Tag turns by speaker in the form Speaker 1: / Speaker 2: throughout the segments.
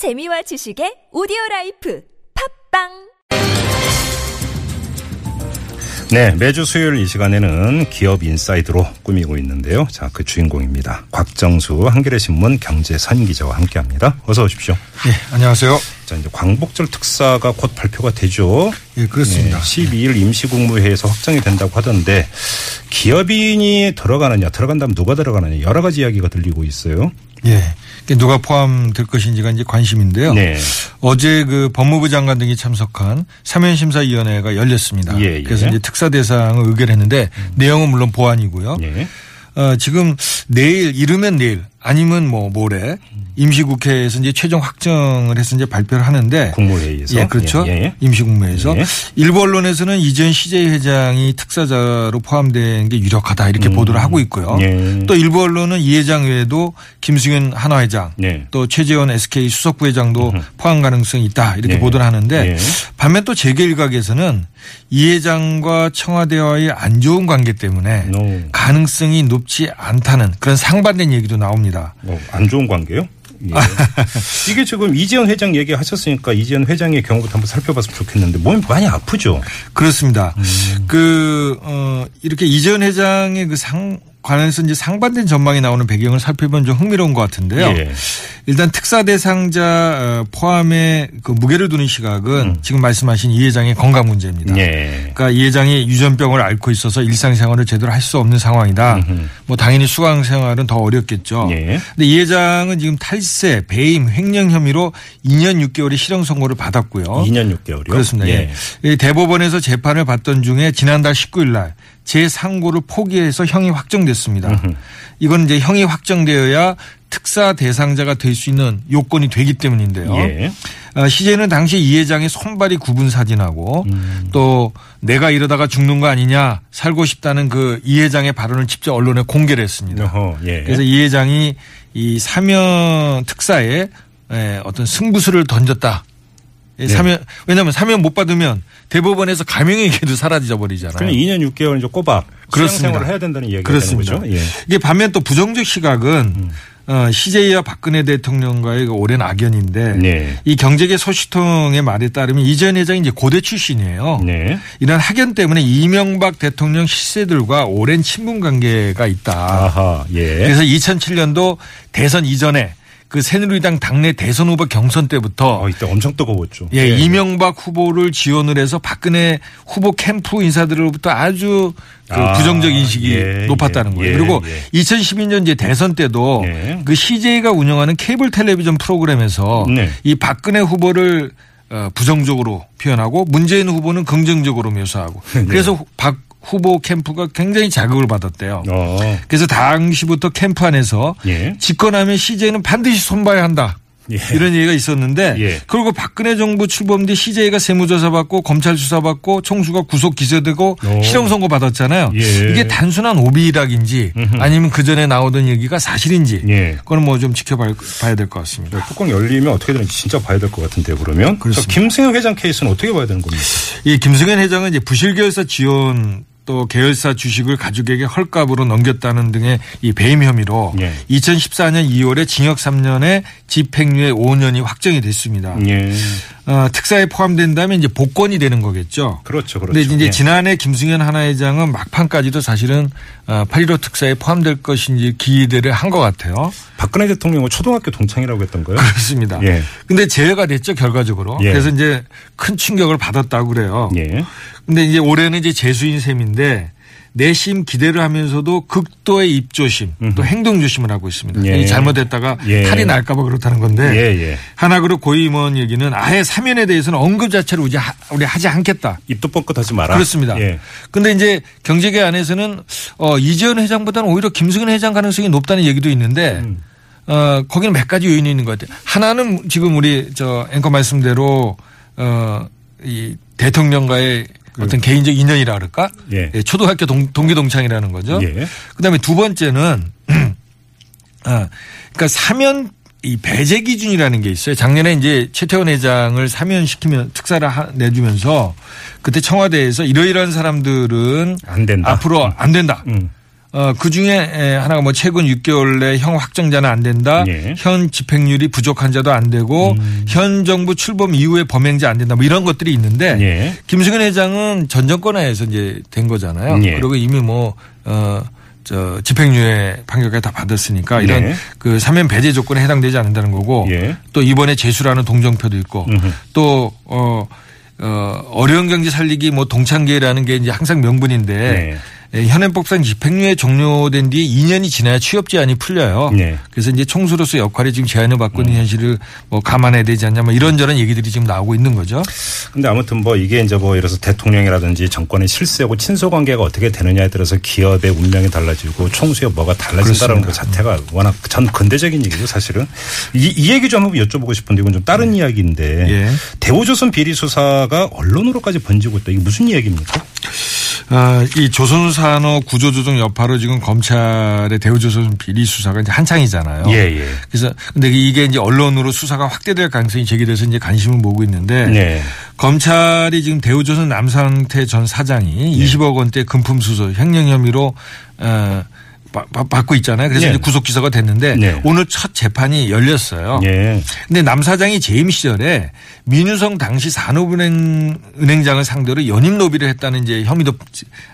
Speaker 1: 재미와 지식의 오디오 라이프 팟빵
Speaker 2: 네, 매주 수요일 이 시간에는 기업 인사이드로 꾸미고 있는데요. 자, 그 주인공입니다. 곽정수 한겨레 신문 경제 선임 기자와 함께합니다. 어서 오십시오.
Speaker 3: 예, 안녕하세요.
Speaker 2: 자, 이제 광복절 특사가 곧 발표가 되죠.
Speaker 3: 예, 그렇습니다.
Speaker 2: 네, 12일 임시국무회의에서 확정이 된다고 하던데 기업인이 들어가느냐, 들어간다면 누가 들어가느냐 여러 가지 이야기가 들리고 있어요.
Speaker 3: 예. 누가 포함될 것인지가 이제 관심인데요.
Speaker 2: 네.
Speaker 3: 어제 그 법무부 장관 등이 참석한 사면심사위원회가 열렸습니다.
Speaker 2: 예, 예.
Speaker 3: 그래서 이제 특사 대상을 의결했는데 내용은 물론 보완이고요.
Speaker 2: 예.
Speaker 3: 어, 지금 내일 이르면 내일 아니면 뭐 모레 임시국회에서 이제 최종 확정을 해서 이제 발표를 하는데
Speaker 2: 국무회의에서.
Speaker 3: 예, 그렇죠.
Speaker 2: 예, 예.
Speaker 3: 임시국무회에서
Speaker 2: 예.
Speaker 3: 일부 언론에서는 이전 CJ 회장이 특사자로 포함된 게 유력하다 이렇게 보도를 하고 있고요.
Speaker 2: 예.
Speaker 3: 또 일부 언론은 이 회장 외에도 김승현 한화 회장
Speaker 2: 네.
Speaker 3: 또 최재원 SK 수석부 회장도 포함 가능성이 있다 이렇게
Speaker 2: 네.
Speaker 3: 보도를 하는데
Speaker 2: 예.
Speaker 3: 반면 또 재계 일각에서는 이 회장과 청와대와의 안 좋은 관계 때문에
Speaker 2: 노.
Speaker 3: 가능성이 높지 않다는 그런 상반된 얘기도 나옵니다.
Speaker 2: 뭐, 안 좋은 관계요? 예. 이게 지금 이재현 회장 얘기하셨으니까 이재현 회장의 경우부터 한번 살펴봤으면 좋겠는데 몸이 많이 아프죠.
Speaker 3: 그렇습니다.
Speaker 2: 음.
Speaker 3: 그, 어, 이렇게 이재현 회장의 그 상, 관해서 이제 상반된 전망이 나오는 배경을 살펴보면 좀 흥미로운 것 같은데요.
Speaker 2: 예.
Speaker 3: 일단 특사 대상자 어, 포함의 그 무게를 두는 시각은 지금 말씀하신 이 회장의 건강 문제입니다.
Speaker 2: 음. 예.
Speaker 3: 그러니까 이 회장이 유전병을 앓고 있어서 일상생활을 제대로 할 수 없는 상황이다. 뭐 당연히 수강 생활은 더 어렵겠죠.
Speaker 2: 예.
Speaker 3: 근데 이 회장은 지금 탈세, 배임, 횡령 혐의로 2년 6개월의 실형 선고를 받았고요.
Speaker 2: 2년 6개월이요.
Speaker 3: 그렇습니다. 예. 이 대법원에서 재판을 받던 중에 지난달 19일 날 재상고를 포기해서 형이 확정됐습니다. 이건 이제 형이 확정되어야 특사 대상자가 될 수 있는 요건이 되기 때문인데요.
Speaker 2: 예.
Speaker 3: 어, 시제는 당시 이 회장의 손발이 굽은 사진하고
Speaker 2: 음.
Speaker 3: 또 내가 이러다가 죽는 거 아니냐 살고 싶다는 그 이 회장의 발언을 직접 언론에 공개를 했습니다.
Speaker 2: 어허, 예.
Speaker 3: 그래서 이 회장이 이 사면 특사에 에, 어떤 승부수를 던졌다. 예,
Speaker 2: 네.
Speaker 3: 사면 왜냐하면 사면 못 받으면 대법원에서 가명에게도 사라져 버리잖아요.
Speaker 2: 그럼 2년 6개월 이제 꼬박
Speaker 3: 그렇습니다.
Speaker 2: 생활을 해야 된다는 얘기가
Speaker 3: 그렇습니다.
Speaker 2: 되는 거죠. 예.
Speaker 3: 이게 반면 또 부정적 시각은
Speaker 2: 음.
Speaker 3: 어, CJ와 박근혜 대통령과의 그 오랜 악연인데
Speaker 2: 네.
Speaker 3: 이 경제계 소식통의 말에 따르면 이전 회장이 이제 고대 출신이에요.
Speaker 2: 네.
Speaker 3: 이런 학연 때문에 이명박 대통령 실세들과 오랜 친분 관계가 있다.
Speaker 2: 아하, 예.
Speaker 3: 그래서 2007년도 대선 이전에 그 새누리당 당내 대선 후보 경선 때부터
Speaker 2: 어, 이때 엄청 뜨거웠죠.
Speaker 3: 예, 이명박 후보를 지원을 해서 박근혜 후보 캠프 인사들로부터 아주 그
Speaker 2: 아,
Speaker 3: 부정적 인식이
Speaker 2: 예,
Speaker 3: 높았다는
Speaker 2: 예,
Speaker 3: 거예요.
Speaker 2: 예,
Speaker 3: 그리고
Speaker 2: 예.
Speaker 3: 2012년 이제 대선 때도
Speaker 2: 예.
Speaker 3: 그 CJ가 운영하는 케이블 텔레비전 프로그램에서
Speaker 2: 네.
Speaker 3: 이 박근혜 후보를 어, 부정적으로 표현하고 문재인 후보는 긍정적으로 묘사하고
Speaker 2: 네.
Speaker 3: 그래서 박 후보 캠프가 굉장히 자극을 받았대요.
Speaker 2: 어.
Speaker 3: 그래서 당시부터 캠프 안에서
Speaker 2: 예.
Speaker 3: 집권하면 CJ는 반드시 손봐야 한다.
Speaker 2: 예.
Speaker 3: 이런 얘기가 있었는데
Speaker 2: 예.
Speaker 3: 그리고 박근혜 정부 출범 뒤 CJ가 세무조사 받고 검찰 수사 받고 총수가 구속 기소되고
Speaker 2: 오.
Speaker 3: 실형 선고 받았잖아요.
Speaker 2: 예.
Speaker 3: 이게 단순한 오비락인지 아니면 그 전에 나오던 얘기가 사실인지
Speaker 2: 예.
Speaker 3: 그건 뭐 좀 지켜봐야 될 것 같습니다.
Speaker 2: 뚜껑 열리면 어떻게 되는지 진짜 봐야 될 것 같은데요, 그러면.
Speaker 3: 그렇습니다.
Speaker 2: 김승현 회장 케이스는 어떻게 봐야 되는 겁니까?
Speaker 3: 이 김승현 회장은 이제 부실계열사 지원 또 계열사 주식을 가족에게 헐값으로 넘겼다는 등의 이 배임 혐의로
Speaker 2: 예.
Speaker 3: 2014년 2월에 징역 3년에 집행유예 5년이 확정이 됐습니다.
Speaker 2: 예.
Speaker 3: 어, 특사에 포함된다면 이제 복권이 되는 거겠죠.
Speaker 2: 그렇죠, 그렇죠.
Speaker 3: 근데 이제
Speaker 2: 예.
Speaker 3: 지난해 김승현 하나회장은 막판까지도 사실은 8.15 특사에 포함될 것인지 기대를 한 것 같아요.
Speaker 2: 박근혜 대통령은 초등학교 동창이라고 했던 거예요?
Speaker 3: 그렇습니다.
Speaker 2: 예.
Speaker 3: 근데 제외가 됐죠, 결과적으로.
Speaker 2: 예.
Speaker 3: 그래서 이제 큰 충격을 받았다고 그래요.
Speaker 2: 예.
Speaker 3: 근데 이제 올해는 이제 재수인 셈인데 내심 기대를 하면서도 극도의 입조심 또 행동 조심을 하고 있습니다.
Speaker 2: 예.
Speaker 3: 이 잘못했다가
Speaker 2: 예.
Speaker 3: 탈이 날까봐 그렇다는 건데
Speaker 2: 예, 예.
Speaker 3: 하나그룹 고임원 얘기는 아예 사면에 대해서는 언급 자체를 우리, 하- 우리 하지 않겠다.
Speaker 2: 입도 뻥끗하지 마라.
Speaker 3: 그렇습니다.
Speaker 2: 예.
Speaker 3: 근데 이제 경제계 안에서는 어, 이재현 회장보다는 오히려 김승현 회장 가능성이 높다는 얘기도 있는데
Speaker 2: 음.
Speaker 3: 어, 거기는 몇 가지 요인이 있는 것 같아요. 하나는 지금 우리 저 앵커 말씀대로 어, 이 대통령과의 어떤 개인적 인연이라 그럴까?
Speaker 2: 예.
Speaker 3: 초등학교 동, 동기 동창이라는 거죠.
Speaker 2: 예.
Speaker 3: 그다음에 두 번째는 아, 그러니까 사면 이 배제 기준이라는 게 있어요. 작년에 이제 최태원 회장을 사면시키면 특사를 하- 내주면서 그때 청와대에서 이러이러한 사람들은
Speaker 2: 안 된다.
Speaker 3: 앞으로 안 된다.
Speaker 2: 음.
Speaker 3: 어, 그 중에 에, 하나가 뭐 최근 6개월 내 형 확정자는 안 된다.
Speaker 2: 예.
Speaker 3: 현 집행률이 부족한 자도 안 되고
Speaker 2: 음.
Speaker 3: 현 정부 출범 이후에 범행자 안 된다. 뭐 이런 것들이 있는데
Speaker 2: 예.
Speaker 3: 김승현 회장은 전 정권하에서 이제 된 거잖아요.
Speaker 2: 예.
Speaker 3: 그리고 이미 뭐, 어, 저 집행유예 판결까지 다 받았으니까 이런
Speaker 2: 예.
Speaker 3: 그 사면 배제 조건에 해당되지 않는다는 거고
Speaker 2: 예.
Speaker 3: 또 이번에 제수라는 동정표도 있고
Speaker 2: 음흠.
Speaker 3: 또 어, 어, 어려운 경제 살리기 뭐 동창계라는 게 이제 항상 명분인데
Speaker 2: 네.
Speaker 3: 예, 현행법상 집행유예 종료된 뒤에 2년이 지나야 취업 제한이 풀려요.
Speaker 2: 네.
Speaker 3: 그래서 이제 총수로서 역할이 지금 제한을 받고 있는 현실을 뭐 감안해야 되지 않냐 뭐 이런저런 얘기들이 지금 나오고 있는 거죠.
Speaker 2: 근데 아무튼 뭐 이게 이제 뭐 예를 들어서 대통령이라든지 정권의 실세하고 친소 관계가 어떻게 되느냐에 따라서 기업의 운명이 달라지고 총수의 뭐가 달라진다라는 것 자체가 워낙 전 근대적인 얘기죠 사실은 이, 이 얘기 좀 한번 여쭤보고 싶은데 이건 좀 다른 이야기인데
Speaker 3: 예.
Speaker 2: 대우조선 비리 수사가 언론으로까지 번지고 있다 이게 무슨 이야기입니까?
Speaker 3: 아, 이 조선산업 구조조정 여파로 지금 검찰의 대우조선 비리 수사가 이제 한창이잖아요.
Speaker 2: 예, 예.
Speaker 3: 그래서 근데 이게 이제 언론으로 수사가 확대될 가능성이 제기돼서 이제 관심을 모으고 있는데
Speaker 2: 네.
Speaker 3: 검찰이 지금 대우조선 남상태 전 사장이
Speaker 2: 네.
Speaker 3: 20억 원대 금품 수수 횡령 혐의로 어, 받고 있잖아요. 그래서
Speaker 2: 네.
Speaker 3: 이제 구속 기소가 됐는데
Speaker 2: 네.
Speaker 3: 오늘 첫 재판이 열렸어요.
Speaker 2: 예.
Speaker 3: 근데 남 사장이 재임 시절에 민유성 당시 산업은행 은행장을 상대로 연임 로비를 했다는 이제 혐의도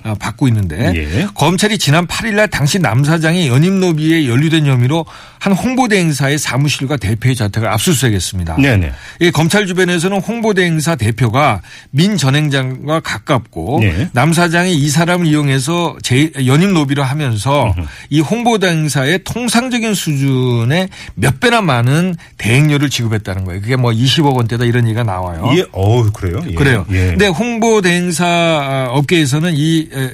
Speaker 3: 아, 받고 있는데
Speaker 2: 예.
Speaker 3: 검찰이 지난 8일날 당시 남 사장이 연임 로비에 연루된 혐의로 한 홍보대 행사의 사무실과 대표의 자택을 압수수색했습니다.
Speaker 2: 네네.
Speaker 3: 이 검찰 주변에서는 홍보대 행사 대표가 민 전 행장과 가깝고
Speaker 2: 네.
Speaker 3: 남 사장이 이 사람을 이용해서 제 연임 로비를 하면서 이 홍보대 행사의 통상적인 수준의 몇 배나 많은 대행료를 지급했다는 거예요. 그게 뭐 20억 원대다 이런 얘기가 나와요.
Speaker 2: 예. 어우 그래요? 예.
Speaker 3: 그래요.
Speaker 2: 예.
Speaker 3: 근데 홍보 대 행사 업계에서는 이 에,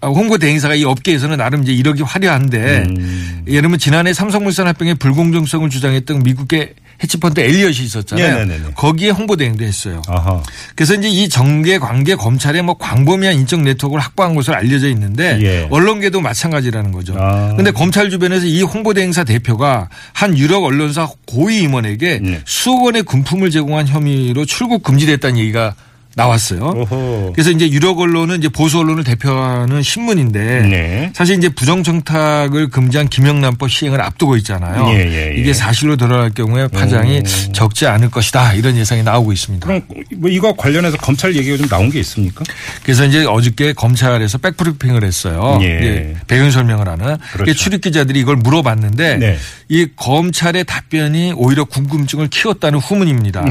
Speaker 3: 아, 홍보 대행사가 이 업계에서는 나름 이제 이력이 화려한데
Speaker 2: 음.
Speaker 3: 예를 들면 지난해 삼성물산 합병의 불공정성을 주장했던 미국의 해치펀드 엘리엇이 있었잖아요.
Speaker 2: 네네네네.
Speaker 3: 거기에 홍보 대행도 했어요.
Speaker 2: 아하.
Speaker 3: 그래서 이제 이 정계 관계 검찰의 뭐 광범위한 인적 네트워크를 확보한 것으로 알려져 있는데
Speaker 2: 예.
Speaker 3: 언론계도 마찬가지라는 거죠.
Speaker 2: 아.
Speaker 3: 근데 검찰 주변에서 이 홍보 대 행사 대표가 한 유력 언론사 고위 임원에게
Speaker 2: 네.
Speaker 3: 수억 원의 금품을 제공한 혐의로 출국 금지됐다는 얘기가 나왔어요.
Speaker 2: 오호.
Speaker 3: 그래서 이제 유력 언론은 이제 보수 언론을 대표하는 신문인데
Speaker 2: 네.
Speaker 3: 사실 이제 부정 청탁을 금지한 김영란법 시행을 앞두고 있잖아요.
Speaker 2: 예, 예, 예.
Speaker 3: 이게 사실로 드러날 경우에 파장이
Speaker 2: 오.
Speaker 3: 적지 않을 것이다 이런 예상이 나오고 있습니다.
Speaker 2: 그럼 뭐 이거 관련해서 검찰 얘기가 좀 나온 게 있습니까?
Speaker 3: 그래서 이제 어저께 검찰에서 백브리핑을 했어요.
Speaker 2: 예.
Speaker 3: 이제 배경 설명을 하는.
Speaker 2: 그렇죠.
Speaker 3: 출입 기자들이 이걸 물어봤는데
Speaker 2: 네.
Speaker 3: 이 검찰의 답변이 오히려 궁금증을 키웠다는 후문입니다.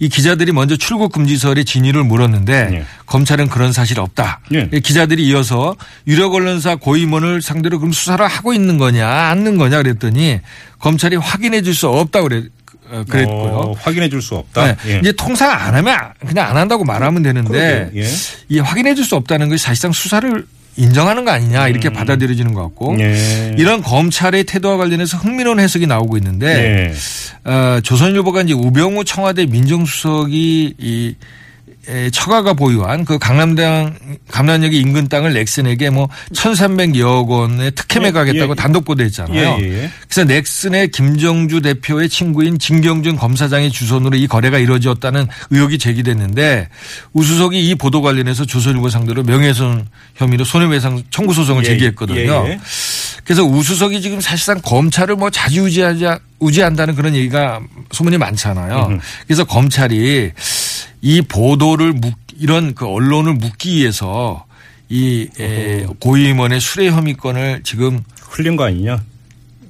Speaker 3: 이 기자들이 먼저 출국 금지설의 진위를 물었는데
Speaker 2: 예.
Speaker 3: 검찰은 그런 사실 없다.
Speaker 2: 예.
Speaker 3: 이 기자들이 이어서 유력 언론사 고임원을 상대로 그럼 수사를 하고 있는 거냐, 않는 거냐 그랬더니 검찰이 확인해 줄 수 없다고 그랬, 어, 그랬고요.
Speaker 2: 어, 확인해 줄 수 없다.
Speaker 3: 네.
Speaker 2: 예.
Speaker 3: 이제 통상 안 하면 그냥 안 한다고 말하면 되는데.
Speaker 2: 예.
Speaker 3: 이 확인해 줄 수 없다는 것이 사실상 수사를 인정하는 거 아니냐 이렇게 받아들여지는 것 같고
Speaker 2: 음. 예.
Speaker 3: 이런 검찰의 태도와 관련해서 흥미로운 해석이 나오고 있는데
Speaker 2: 예.
Speaker 3: 어, 조선일보가 이제 우병우 청와대 민정수석이 이 에, 처가가 보유한 그 강남당 강남역의 인근 땅을 넥슨에게 뭐 1,300여억 원의 특혜
Speaker 2: 예,
Speaker 3: 매각했다고
Speaker 2: 예.
Speaker 3: 단독 보도했잖아요.
Speaker 2: 예, 예, 예.
Speaker 3: 그래서 넥슨의 김정주 대표의 친구인 진경준 검사장의 주선으로 이 거래가 이루어졌다는 의혹이 제기됐는데 우수석이 이 보도 관련해서 조선일보 상대로 명예훼손 혐의로 손해배상 청구 소송을
Speaker 2: 예,
Speaker 3: 제기했거든요.
Speaker 2: 예, 예.
Speaker 3: 그래서 우수석이 지금 사실상 검찰을 뭐 좌지우지하자 우지한다는 그런 얘기가 소문이 많잖아요. 그래서 검찰이 이 보도를 묵, 이런 그 언론을 묻기 위해서 이 에, 고임원의 수뢰 혐의권을 지금
Speaker 2: 흘린 거 아니냐?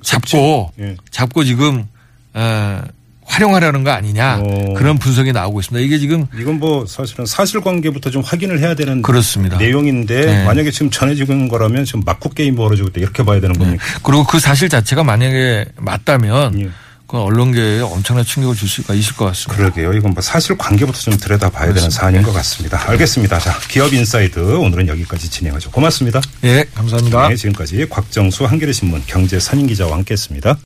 Speaker 3: 잡고
Speaker 2: 예.
Speaker 3: 잡고 지금 어, 활용하려는 거 아니냐
Speaker 2: 오.
Speaker 3: 그런 분석이 나오고 있습니다. 이게 지금
Speaker 2: 이건 뭐 사실은 사실관계부터 좀 확인을 해야 되는
Speaker 3: 그렇습니다.
Speaker 2: 내용인데
Speaker 3: 네.
Speaker 2: 만약에 지금 전해지고 있는 거라면 지금 막구 게임 벌어지고 있다 이렇게 봐야 되는 겁니까?
Speaker 3: 그리고 그 사실 자체가 만약에 맞다면
Speaker 2: 예.
Speaker 3: 그 언론계에 엄청난 충격을 줄 수가 있을 것 같습니다.
Speaker 2: 그러게요. 이건 뭐 사실 관계부터 좀 들여다봐야 되는 사안인 것 같습니다. 알겠습니다. 자, 기업 인사이드 오늘은 여기까지 진행하죠. 고맙습니다.
Speaker 3: 예, 감사합니다.
Speaker 2: 네, 지금까지 곽정수 한겨레 신문 경제 선임 기자와 함께했습니다.